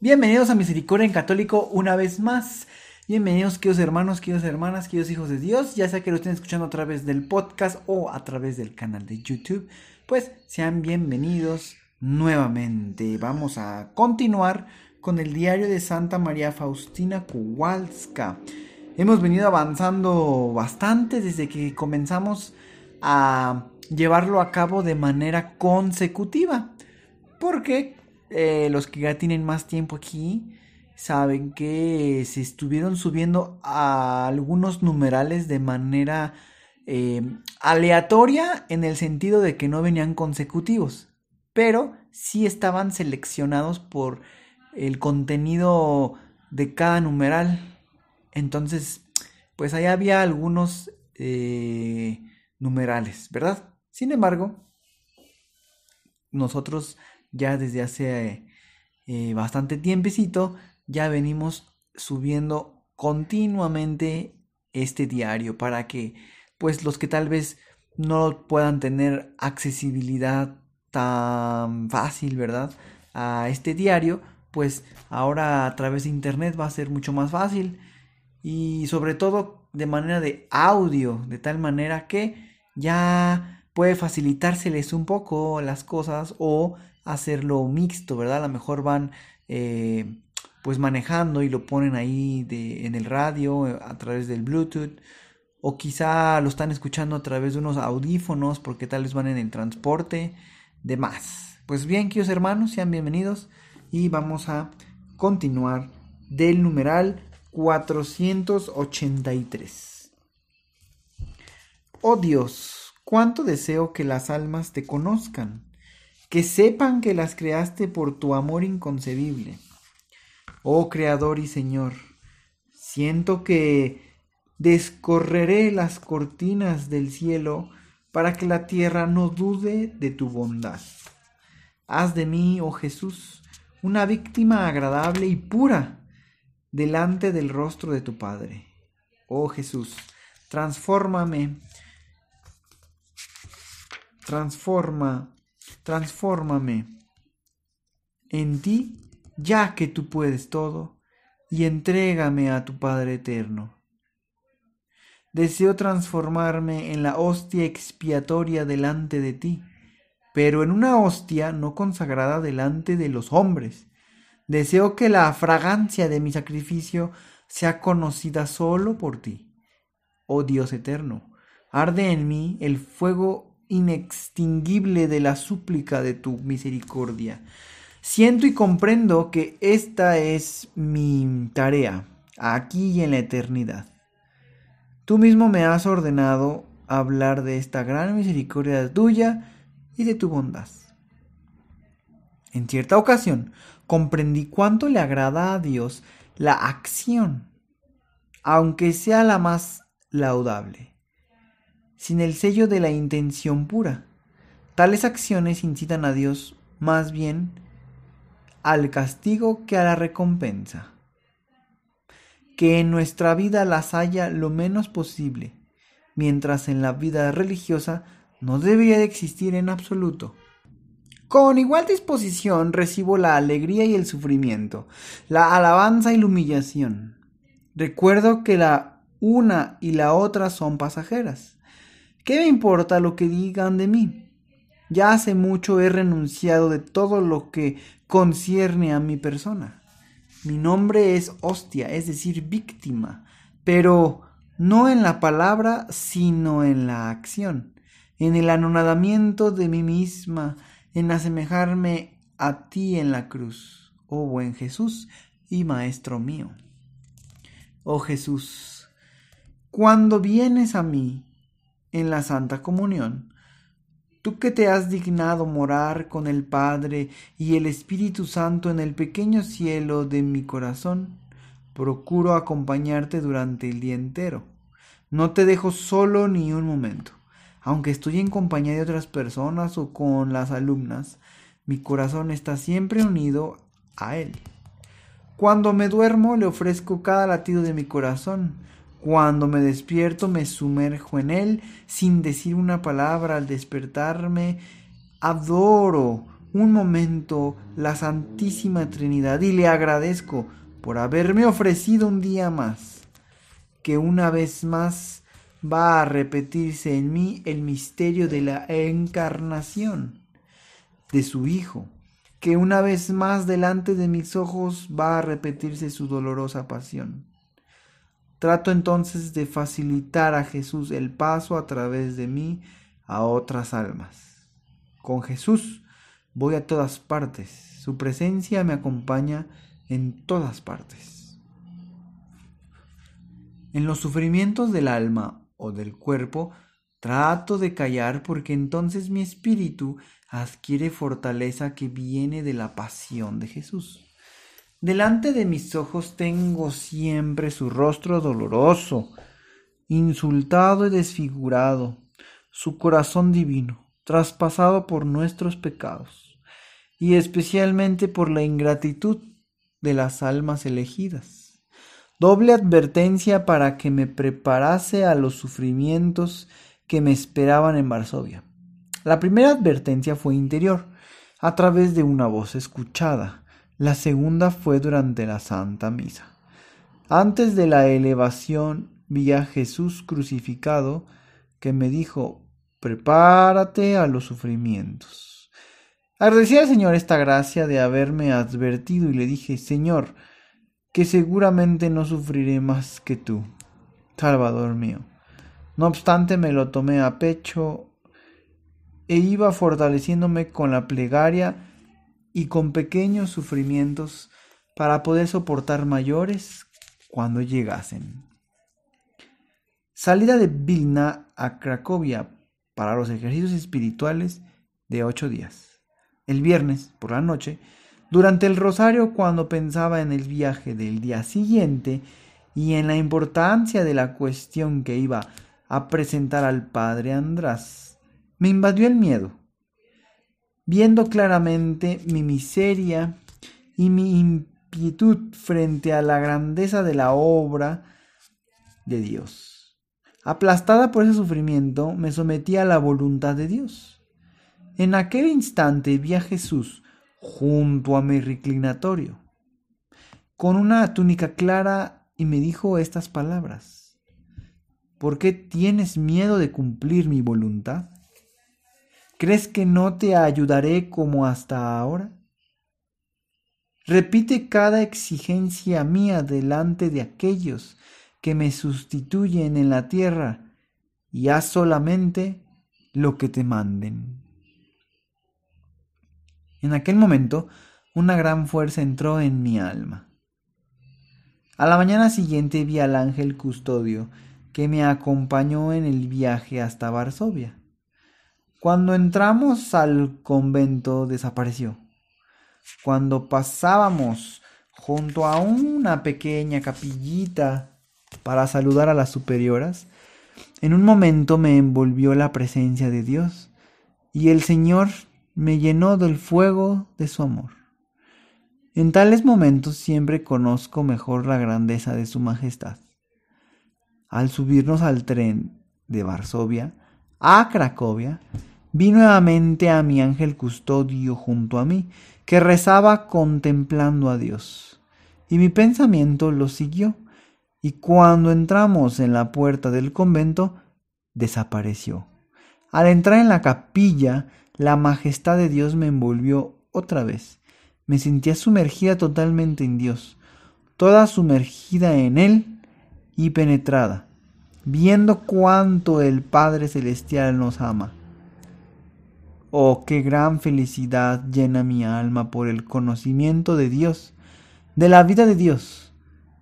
Bienvenidos a Misericordia en Católico una vez más. Bienvenidos, queridos hermanos, queridas hermanas, queridos hijos de Dios, ya sea que lo estén escuchando a través del podcast o a través del canal de YouTube, pues sean bienvenidos nuevamente. Vamos a continuar con el diario de Santa María Faustina Kowalska. Hemos venido avanzando bastante desde que comenzamos a llevarlo a cabo de manera consecutiva. Porque eh, los que ya tienen más tiempo aquí saben que se estuvieron subiendo a algunos numerales de manera eh, aleatoria en el sentido de que no venían consecutivos, pero sí estaban seleccionados por el contenido de cada numeral. Entonces, pues ahí había algunos eh, numerales, ¿verdad? Sin embargo, nosotros ya desde hace eh, bastante tiempecito ya venimos subiendo continuamente este diario para que pues los que tal vez no puedan tener accesibilidad tan fácil, ¿verdad? A este diario, pues ahora a través de internet va a ser mucho más fácil y sobre todo de manera de audio, de tal manera que ya puede facilitárseles un poco las cosas o hacerlo mixto, ¿verdad? A lo mejor van eh, pues manejando y lo ponen ahí de, en el radio eh, a través del Bluetooth o quizá lo están escuchando a través de unos audífonos porque tal vez van en el transporte, demás. Pues bien, queridos hermanos, sean bienvenidos y vamos a continuar del numeral 483. Oh Dios, cuánto deseo que las almas te conozcan que sepan que las creaste por tu amor inconcebible. Oh Creador y Señor, siento que descorreré las cortinas del cielo para que la tierra no dude de tu bondad. Haz de mí, oh Jesús, una víctima agradable y pura delante del rostro de tu Padre. Oh Jesús, transfórmame, transforma transfórmame en ti, ya que tú puedes todo, y entrégame a tu Padre eterno. Deseo transformarme en la hostia expiatoria delante de ti, pero en una hostia no consagrada delante de los hombres. Deseo que la fragancia de mi sacrificio sea conocida solo por ti. Oh Dios eterno, arde en mí el fuego inextinguible de la súplica de tu misericordia. Siento y comprendo que esta es mi tarea, aquí y en la eternidad. Tú mismo me has ordenado hablar de esta gran misericordia tuya y de tu bondad. En cierta ocasión comprendí cuánto le agrada a Dios la acción, aunque sea la más laudable sin el sello de la intención pura. Tales acciones incitan a Dios más bien al castigo que a la recompensa. Que en nuestra vida las haya lo menos posible, mientras en la vida religiosa no debería de existir en absoluto. Con igual disposición recibo la alegría y el sufrimiento, la alabanza y la humillación. Recuerdo que la una y la otra son pasajeras ¿Qué me importa lo que digan de mí? Ya hace mucho he renunciado de todo lo que concierne a mi persona. Mi nombre es hostia, es decir, víctima, pero no en la palabra, sino en la acción, en el anonadamiento de mí misma, en asemejarme a ti en la cruz, oh buen Jesús y Maestro mío. Oh Jesús, cuando vienes a mí, en la Santa Comunión, Tú que te has dignado morar con el Padre y el Espíritu Santo en el pequeño cielo de mi corazón, procuro acompañarte durante el día entero. No te dejo solo ni un momento. Aunque estoy en compañía de otras personas o con las alumnas, mi corazón está siempre unido a Él. Cuando me duermo le ofrezco cada latido de mi corazón, cuando me despierto me sumerjo en él sin decir una palabra al despertarme. Adoro un momento la Santísima Trinidad y le agradezco por haberme ofrecido un día más, que una vez más va a repetirse en mí el misterio de la encarnación de su Hijo, que una vez más delante de mis ojos va a repetirse su dolorosa pasión. Trato entonces de facilitar a Jesús el paso a través de mí a otras almas. Con Jesús voy a todas partes. Su presencia me acompaña en todas partes. En los sufrimientos del alma o del cuerpo, trato de callar porque entonces mi espíritu adquiere fortaleza que viene de la pasión de Jesús. Delante de mis ojos tengo siempre su rostro doloroso, insultado y desfigurado, su corazón divino, traspasado por nuestros pecados, y especialmente por la ingratitud de las almas elegidas. Doble advertencia para que me preparase a los sufrimientos que me esperaban en Varsovia. La primera advertencia fue interior, a través de una voz escuchada, la segunda fue durante la Santa Misa. Antes de la elevación vi a Jesús crucificado que me dijo, prepárate a los sufrimientos. Agradecí al Señor esta gracia de haberme advertido y le dije, Señor, que seguramente no sufriré más que tú, Salvador mío. No obstante me lo tomé a pecho e iba fortaleciéndome con la plegaria y con pequeños sufrimientos para poder soportar mayores cuando llegasen. Salida de Vilna a Cracovia para los ejercicios espirituales de ocho días. El viernes, por la noche, durante el rosario cuando pensaba en el viaje del día siguiente y en la importancia de la cuestión que iba a presentar al padre András, me invadió el miedo viendo claramente mi miseria y mi inquietud frente a la grandeza de la obra de Dios. Aplastada por ese sufrimiento, me sometí a la voluntad de Dios. En aquel instante vi a Jesús junto a mi reclinatorio, con una túnica clara, y me dijo estas palabras. ¿Por qué tienes miedo de cumplir mi voluntad? ¿Crees que no te ayudaré como hasta ahora? Repite cada exigencia mía delante de aquellos que me sustituyen en la tierra y haz solamente lo que te manden. En aquel momento una gran fuerza entró en mi alma. A la mañana siguiente vi al ángel custodio que me acompañó en el viaje hasta Varsovia. Cuando entramos al convento desapareció. Cuando pasábamos junto a una pequeña capillita para saludar a las superioras, en un momento me envolvió la presencia de Dios y el Señor me llenó del fuego de su amor. En tales momentos siempre conozco mejor la grandeza de su majestad. Al subirnos al tren de Varsovia a Cracovia, vi nuevamente a mi ángel custodio junto a mí, que rezaba contemplando a Dios. Y mi pensamiento lo siguió, y cuando entramos en la puerta del convento, desapareció. Al entrar en la capilla, la majestad de Dios me envolvió otra vez. Me sentía sumergida totalmente en Dios, toda sumergida en Él y penetrada, viendo cuánto el Padre Celestial nos ama Oh, qué gran felicidad llena mi alma por el conocimiento de Dios, de la vida de Dios.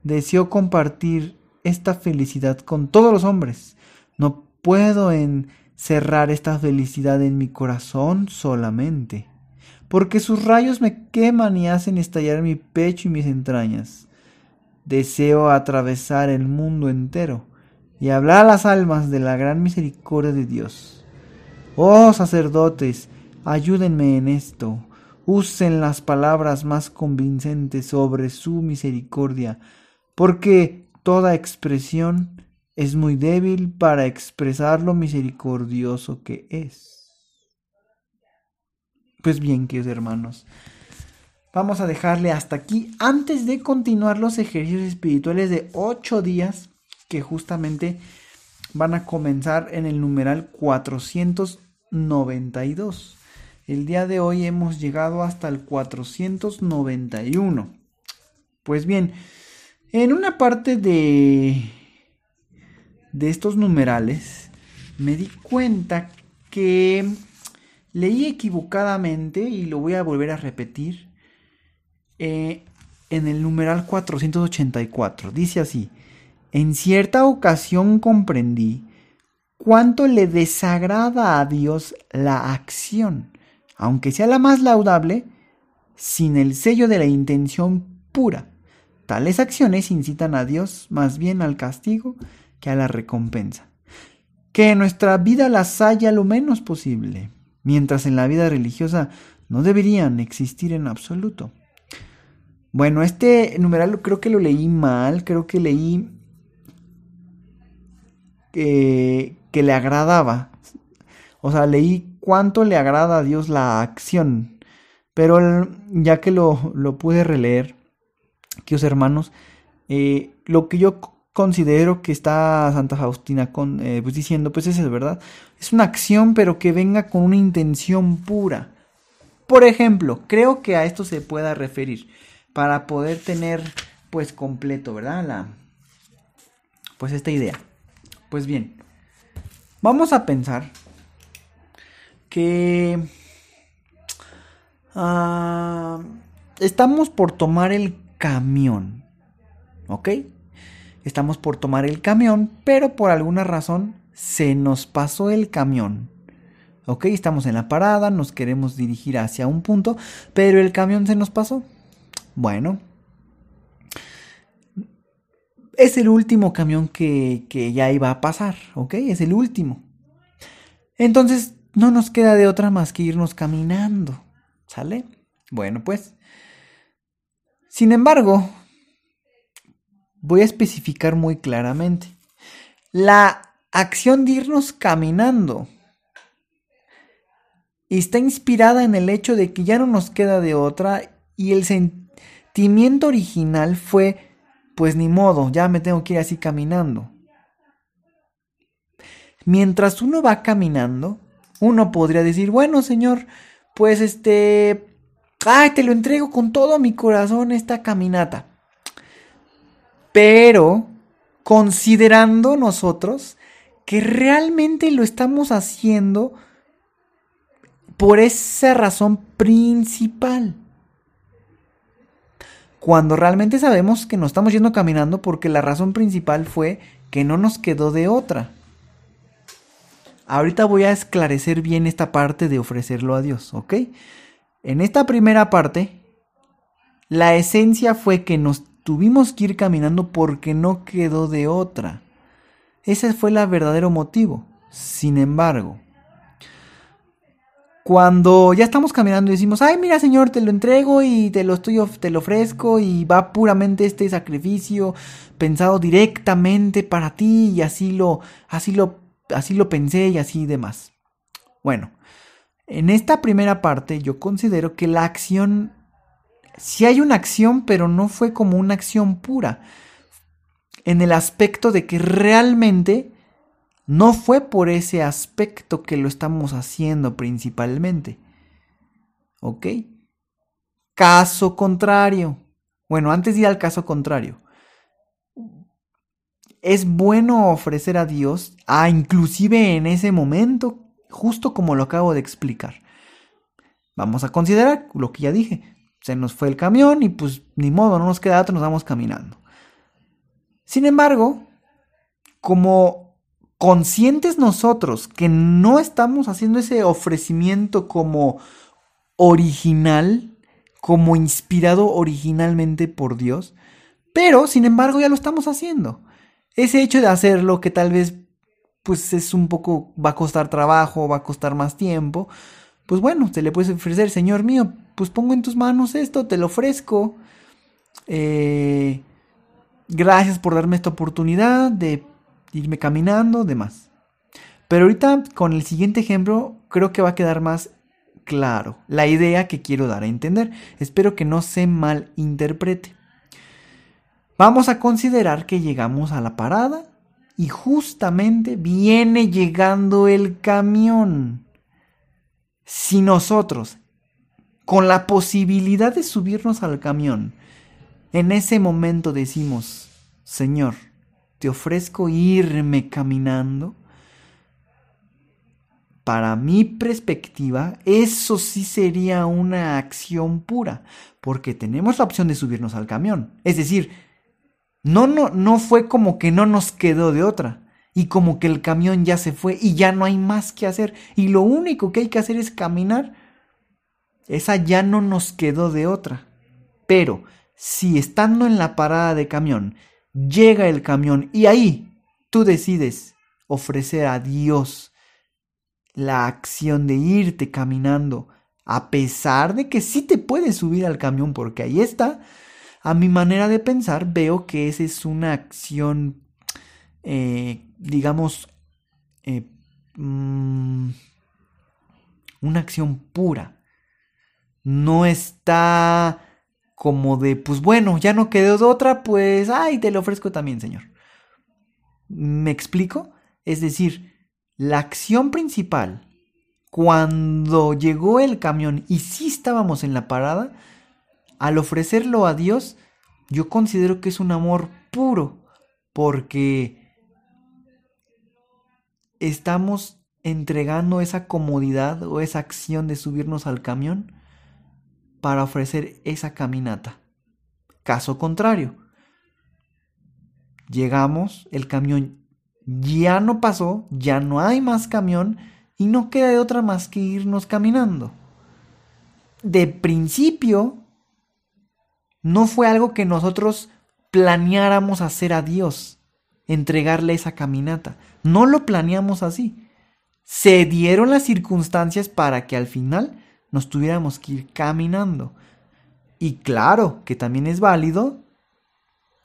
Deseo compartir esta felicidad con todos los hombres. No puedo en cerrar esta felicidad en mi corazón solamente, porque sus rayos me queman y hacen estallar mi pecho y mis entrañas. Deseo atravesar el mundo entero y hablar a las almas de la gran misericordia de Dios. Oh sacerdotes, ayúdenme en esto. Usen las palabras más convincentes sobre su misericordia, porque toda expresión es muy débil para expresar lo misericordioso que es. Pues bien, queridos hermanos, vamos a dejarle hasta aquí antes de continuar los ejercicios espirituales de ocho días que justamente van a comenzar en el numeral 492. El día de hoy hemos llegado hasta el 491. Pues bien, en una parte de, de estos numerales me di cuenta que leí equivocadamente y lo voy a volver a repetir eh, en el numeral 484. Dice así, en cierta ocasión comprendí cuánto le desagrada a Dios la acción, aunque sea la más laudable, sin el sello de la intención pura. Tales acciones incitan a Dios más bien al castigo que a la recompensa. Que en nuestra vida las haya lo menos posible, mientras en la vida religiosa no deberían existir en absoluto. Bueno, este numeral creo que lo leí mal, creo que leí que le agradaba. O sea, leí cuánto le agrada a Dios la acción. Pero ya que lo, lo pude releer, queridos hermanos, eh, lo que yo considero que está Santa Faustina con, eh, pues diciendo, pues es verdad. Es una acción, pero que venga con una intención pura. Por ejemplo, creo que a esto se pueda referir para poder tener, pues completo, ¿verdad? La, pues esta idea. Pues bien, vamos a pensar que ah, estamos por tomar el camión, ¿ok? Estamos por tomar el camión, pero por alguna razón se nos pasó el camión. ¿Ok? Estamos en la parada, nos queremos dirigir hacia un punto, pero el camión se nos pasó. Bueno, es el último camión que, ya iba a pasar, ¿ok? Es el último. Entonces, no nos queda de otra más que irnos caminando, ¿sale? Bueno, pues. Sin embargo, voy a especificar muy claramente. La acción de irnos caminando está inspirada en el hecho de que ya no nos queda de otra y el sentimiento original fue pues ni modo, ya me tengo que ir así caminando. Mientras uno va caminando, uno podría decir, bueno, señor, pues este, ay, te lo entrego con todo mi corazón esta caminata. Pero, considerando nosotros que realmente lo estamos haciendo por esa razón principal cuando realmente sabemos que nos estamos yendo caminando porque la razón principal fue que no nos quedó de otra. Ahorita voy a esclarecer bien esta parte de ofrecerlo a Dios, ¿ok? En esta primera parte, la esencia fue que nos tuvimos que ir caminando porque no quedó de otra. Ese fue el verdadero motivo. Sin embargo, cuando ya estamos caminando y decimos, ay, mira, Señor, te lo entrego y te lo estoy, te lo ofrezco y va puramente este sacrificio pensado directamente para ti y así lo, así lo, así lo pensé y así demás. Bueno, en esta primera parte yo considero que la acción, si hay una acción, pero no fue como una acción pura, en el aspecto de que realmente no fue por ese aspecto que lo estamos haciendo principalmente. ¿Ok? Caso contrario. Bueno, antes de ir al caso contrario. Es bueno ofrecer a Dios, a inclusive en ese momento, justo como lo acabo de explicar. Vamos a considerar lo que ya dije. Se nos fue el camión y pues ni modo, no nos queda otro, nos vamos caminando. Sin embargo, como conscientes nosotros que no estamos haciendo ese ofrecimiento como original, como inspirado originalmente por Dios, pero sin embargo ya lo estamos haciendo. Ese hecho de hacerlo que tal vez pues es un poco, va a costar trabajo, va a costar más tiempo, pues bueno, te le puedes ofrecer, Señor mío, pues pongo en tus manos esto, te lo ofrezco. Eh, gracias por darme esta oportunidad de irme caminando, demás. Pero ahorita con el siguiente ejemplo creo que va a quedar más claro la idea que quiero dar a entender. Espero que no se malinterprete. Vamos a considerar que llegamos a la parada y justamente viene llegando el camión. Si nosotros, con la posibilidad de subirnos al camión, en ese momento decimos, Señor, te ofrezco irme caminando, para mi perspectiva, eso sí sería una acción pura, porque tenemos la opción de subirnos al camión. Es decir, no, no, no fue como que no nos quedó de otra. Y como que el camión ya se fue y ya no hay más que hacer. Y lo único que hay que hacer es caminar. Esa ya no nos quedó de otra. Pero si estando en la parada de camión, llega el camión y ahí tú decides ofrecer a Dios la acción de irte caminando, a pesar de que sí te puedes subir al camión porque ahí está, a mi manera de pensar veo que esa es una acción, eh, digamos, eh, mm, una acción pura. No está como de, pues bueno, ya no quedó de otra, pues, ay, te lo ofrezco también, Señor. ¿Me explico? Es decir, la acción principal, cuando llegó el camión y sí estábamos en la parada, al ofrecerlo a Dios, yo considero que es un amor puro, porque estamos entregando esa comodidad o esa acción de subirnos al camión para ofrecer esa caminata. Caso contrario, llegamos, el camión ya no pasó, ya no hay más camión y no queda de otra más que irnos caminando. De principio, no fue algo que nosotros planeáramos hacer a Dios, entregarle esa caminata. No lo planeamos así. Se dieron las circunstancias para que al final nos tuviéramos que ir caminando. Y claro que también es válido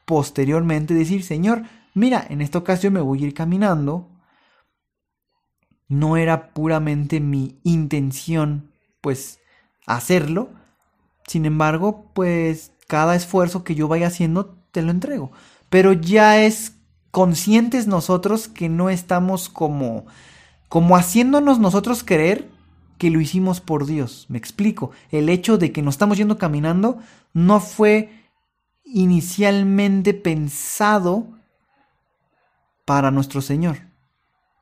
posteriormente decir, Señor, mira, en esta ocasión me voy a ir caminando. No era puramente mi intención, pues, hacerlo. Sin embargo, pues, cada esfuerzo que yo vaya haciendo, te lo entrego. Pero ya es conscientes nosotros que no estamos como, como haciéndonos nosotros creer que lo hicimos por Dios. Me explico. El hecho de que nos estamos yendo caminando no fue inicialmente pensado para nuestro Señor,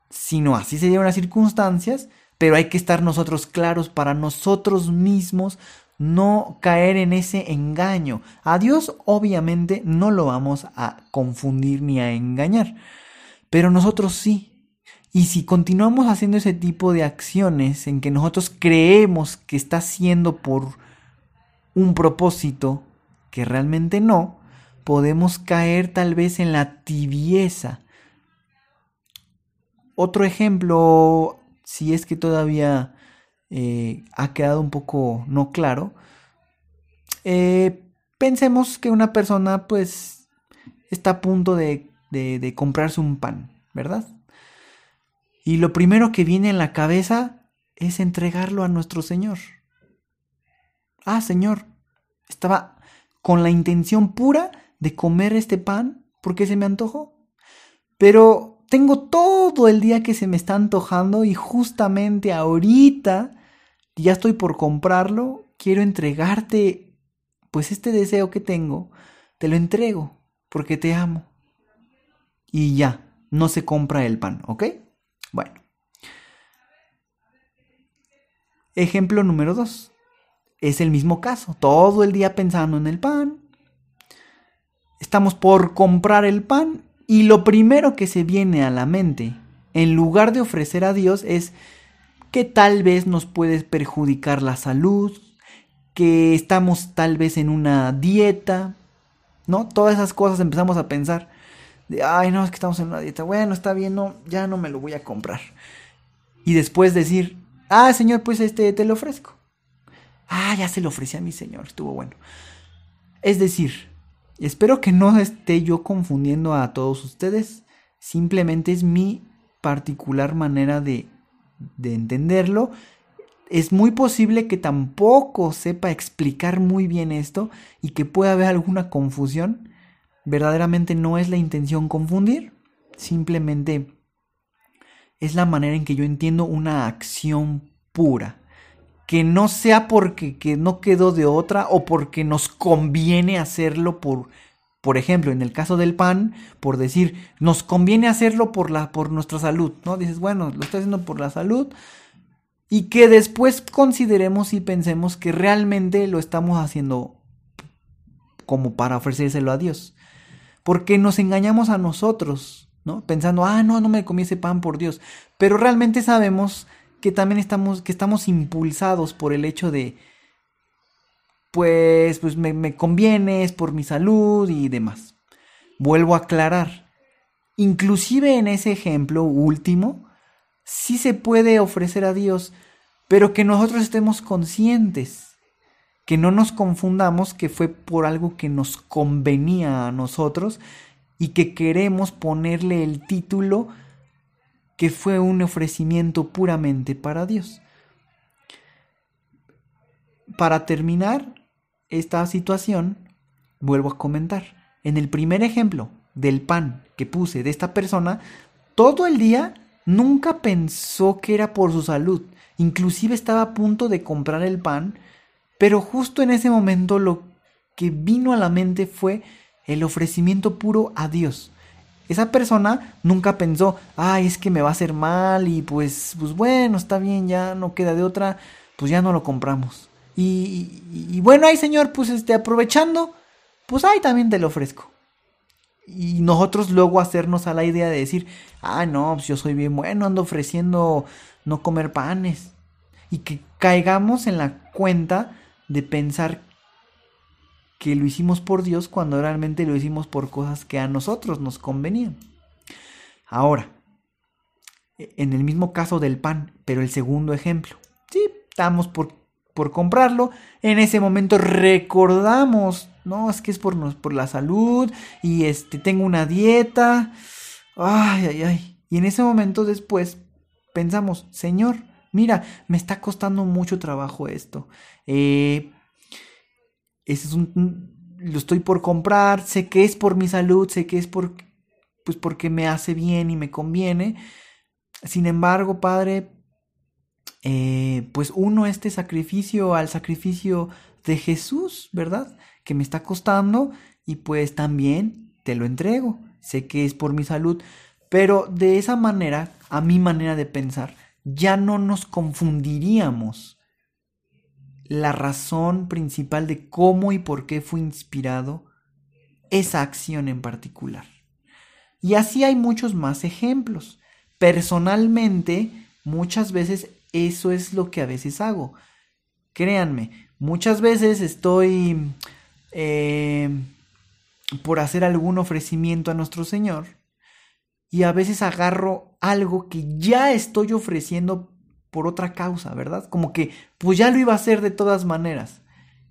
sino así se dieron las circunstancias, pero hay que estar nosotros claros para nosotros mismos no caer en ese engaño. A Dios obviamente no lo vamos a confundir ni a engañar, pero nosotros sí. Y si continuamos haciendo ese tipo de acciones en que nosotros creemos que está haciendo por un propósito que realmente no, podemos caer tal vez en la tibieza otro ejemplo, si es que todavía eh, ha quedado un poco no claro, eh, pensemos que una persona pues está a punto de, de comprarse un pan, ¿verdad? Y lo primero que viene en la cabeza es entregarlo a nuestro Señor. Ah, Señor, estaba con la intención pura de comer este pan porque se me antojó. Pero tengo todo el día que se me está antojando y justamente ahorita ya estoy por comprarlo, quiero entregarte pues este deseo que tengo, te lo entrego porque te amo. Y ya, no se compra el pan, ¿ok? Bueno. Ejemplo número dos. Es el mismo caso, todo el día pensando en el pan. Estamos por comprar el pan y lo primero que se viene a la mente en lugar de ofrecer a Dios es que tal vez nos puede perjudicar la salud, que estamos tal vez en una dieta, ¿no? Todas esas cosas empezamos a pensar de, ay, no, es que estamos en una dieta, bueno, está bien, no, ya no me lo voy a comprar. Y después decir, ah, Señor, pues este te lo ofrezco. Ah, ya se lo ofrecí a mi Señor, estuvo bueno. Es decir, espero que no esté yo confundiendo a todos ustedes, simplemente es mi particular manera de, de entenderlo. Es muy posible que tampoco sepa explicar muy bien esto y que pueda haber alguna confusión. Verdaderamente no es la intención confundir, simplemente es la manera en que yo entiendo una acción pura. Que no sea porque que no quedó de otra o porque nos conviene hacerlo por por ejemplo, en el caso del pan, por decir, nos conviene hacerlo por, la, por nuestra salud, ¿no? Dices, bueno, lo estoy haciendo por la salud. Y que después consideremos y pensemos que realmente lo estamos haciendo como para ofrecérselo a Dios. Porque nos engañamos a nosotros, ¿no? Pensando, ah, no, no me comí ese pan por Dios. Pero realmente sabemos que también estamos, que estamos impulsados por el hecho de, pues, pues me, conviene, es por mi salud y demás. Vuelvo a aclarar, inclusive en ese ejemplo último, sí se puede ofrecer a Dios, pero que nosotros estemos conscientes, que no nos confundamos que fue por algo que nos convenía a nosotros y que queremos ponerle el título que fue un ofrecimiento puramente para Dios. Para terminar, esta situación, vuelvo a comentar, en el primer ejemplo del pan que puse de esta persona, todo el día nunca pensó que era por su salud. Inclusive estaba a punto de comprar el pan, pero justo en ese momento lo que vino a la mente fue el ofrecimiento puro a Dios. Esa persona nunca pensó, ay, es que me va a hacer mal y pues, pues bueno, está bien, ya no queda de otra, pues ya no lo compramos. Y, bueno, ahí señor, pues este, aprovechando, pues ahí también te lo ofrezco. Y nosotros luego hacernos a la idea de decir, ah, no, pues yo soy bien bueno, ando ofreciendo no comer panes. Y que caigamos en la cuenta de pensar que lo hicimos por Dios cuando realmente lo hicimos por cosas que a nosotros nos convenían. Ahora, en el mismo caso del pan, pero el segundo ejemplo. Sí, estamos por por comprarlo. En ese momento recordamos, no, es que es por, por la salud y este, tengo una dieta. Ay, ay, ay. Y en ese momento después pensamos, Señor, mira, me está costando mucho trabajo esto. Eh, es un, lo estoy por comprar, sé que es por mi salud, sé que es por, pues porque me hace bien y me conviene. Sin embargo, Padre, eh, pues uno este sacrificio al sacrificio de Jesús, ¿verdad? Que me está costando y pues también te lo entrego. Sé que es por mi salud, pero de esa manera, a mi manera de pensar, ya no nos confundiríamos la razón principal de cómo y por qué fue inspirado esa acción en particular. Y así hay muchos más ejemplos. Personalmente, muchas veces eso es lo que a veces hago. Créanme, muchas veces estoy eh, por hacer algún ofrecimiento a nuestro Señor y a veces agarro algo que ya estoy ofreciendo por otra causa, ¿verdad? Como que pues ya lo iba a hacer de todas maneras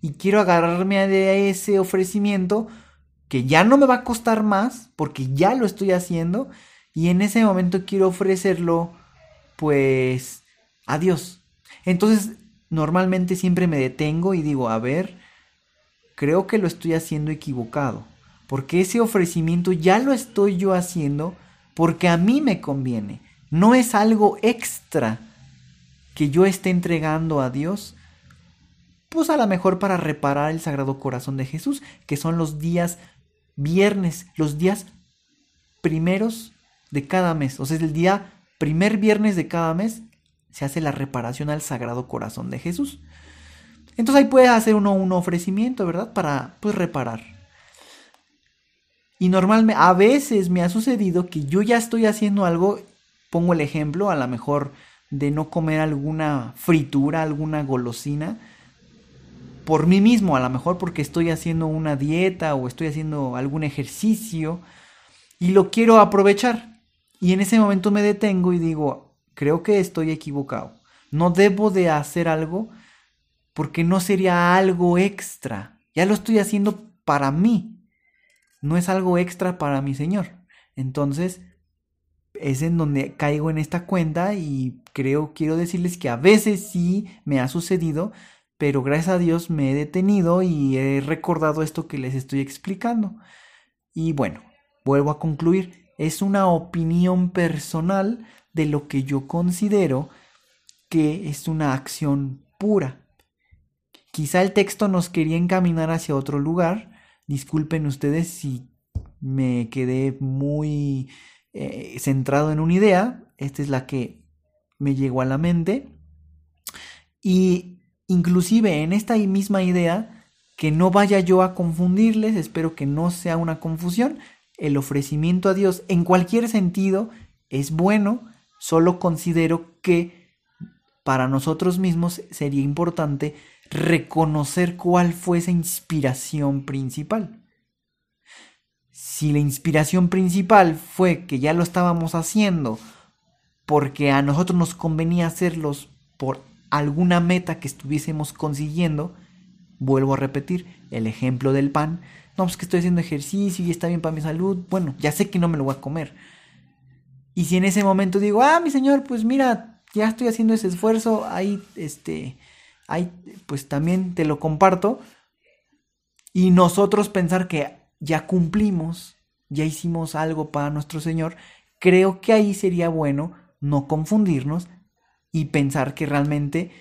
y quiero agarrarme de ese ofrecimiento que ya no me va a costar más porque ya lo estoy haciendo y en ese momento quiero ofrecerlo pues adiós. Entonces, normalmente siempre me detengo y digo, a ver, creo que lo estoy haciendo equivocado, porque ese ofrecimiento ya lo estoy yo haciendo porque a mí me conviene, no es algo extra que yo esté entregando a Dios, pues a lo mejor para reparar el Sagrado Corazón de Jesús, que son los días viernes, los días primeros de cada mes, o sea, es el día primer viernes de cada mes se hace la reparación al Sagrado Corazón de Jesús. Entonces ahí puede hacer uno un ofrecimiento, ¿verdad? Para pues reparar. Y normalmente, a veces me ha sucedido que yo ya estoy haciendo algo pongo el ejemplo, a lo mejor de no comer alguna fritura, alguna golosina, por mí mismo, a lo mejor porque estoy haciendo una dieta o estoy haciendo algún ejercicio y lo quiero aprovechar. Y en ese momento me detengo y digo, creo que estoy equivocado. No debo de hacer algo porque no sería algo extra. Ya lo estoy haciendo para mí. No es algo extra para mi Señor. Entonces, es en donde caigo en esta cuenta y creo, quiero decirles que a veces sí me ha sucedido, pero gracias a Dios me he detenido y he recordado esto que les estoy explicando. Y bueno, vuelvo a concluir, es una opinión personal de lo que yo considero que es una acción pura. Quizá el texto nos quería encaminar hacia otro lugar. Disculpen ustedes si me quedé muy eh, centrado en una idea. Esta es la que me llegó a la mente. Y inclusive en esta misma idea, que no vaya yo a confundirles, espero que no sea una confusión, el ofrecimiento a Dios en cualquier sentido es bueno, solo considero que para nosotros mismos sería importante reconocer cuál fue esa inspiración principal. Si la inspiración principal fue que ya lo estábamos haciendo porque a nosotros nos convenía hacerlos por alguna meta que estuviésemos consiguiendo, vuelvo a repetir el ejemplo del pan, no, pues que estoy haciendo ejercicio y está bien para mi salud, bueno, ya sé que no me lo voy a comer. Y si en ese momento digo, ah, mi señor, pues mira, ya estoy haciendo ese esfuerzo, ahí, este, ahí, pues también te lo comparto. Y nosotros pensar que ya cumplimos, ya hicimos algo para nuestro Señor, creo que ahí sería bueno no confundirnos y pensar que realmente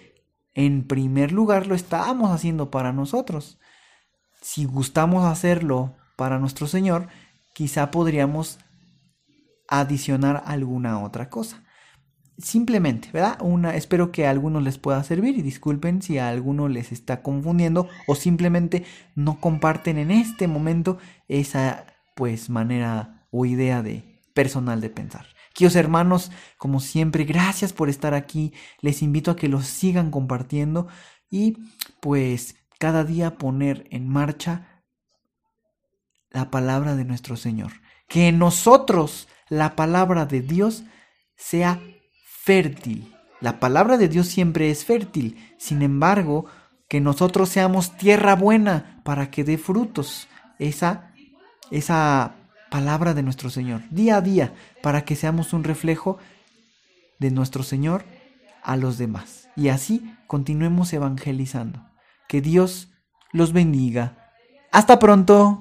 en primer lugar lo estábamos haciendo para nosotros. Si gustamos hacerlo para nuestro Señor, quizá podríamos adicionar alguna otra cosa. Simplemente, ¿verdad? Una, espero que a algunos les pueda servir y disculpen si a alguno les está confundiendo o simplemente no comparten en este momento esa pues manera o idea de personal de pensar. Queridos hermanos, como siempre, gracias por estar aquí. Les invito a que los sigan compartiendo y pues cada día poner en marcha la palabra de nuestro Señor. Que en nosotros la palabra de Dios sea fértil. La palabra de Dios siempre es fértil. Sin embargo, que nosotros seamos tierra buena para que dé frutos. Esa, esa palabra de nuestro Señor, día a día, para que seamos un reflejo de nuestro Señor a los demás. Y así continuemos evangelizando. Que Dios los bendiga. Hasta pronto.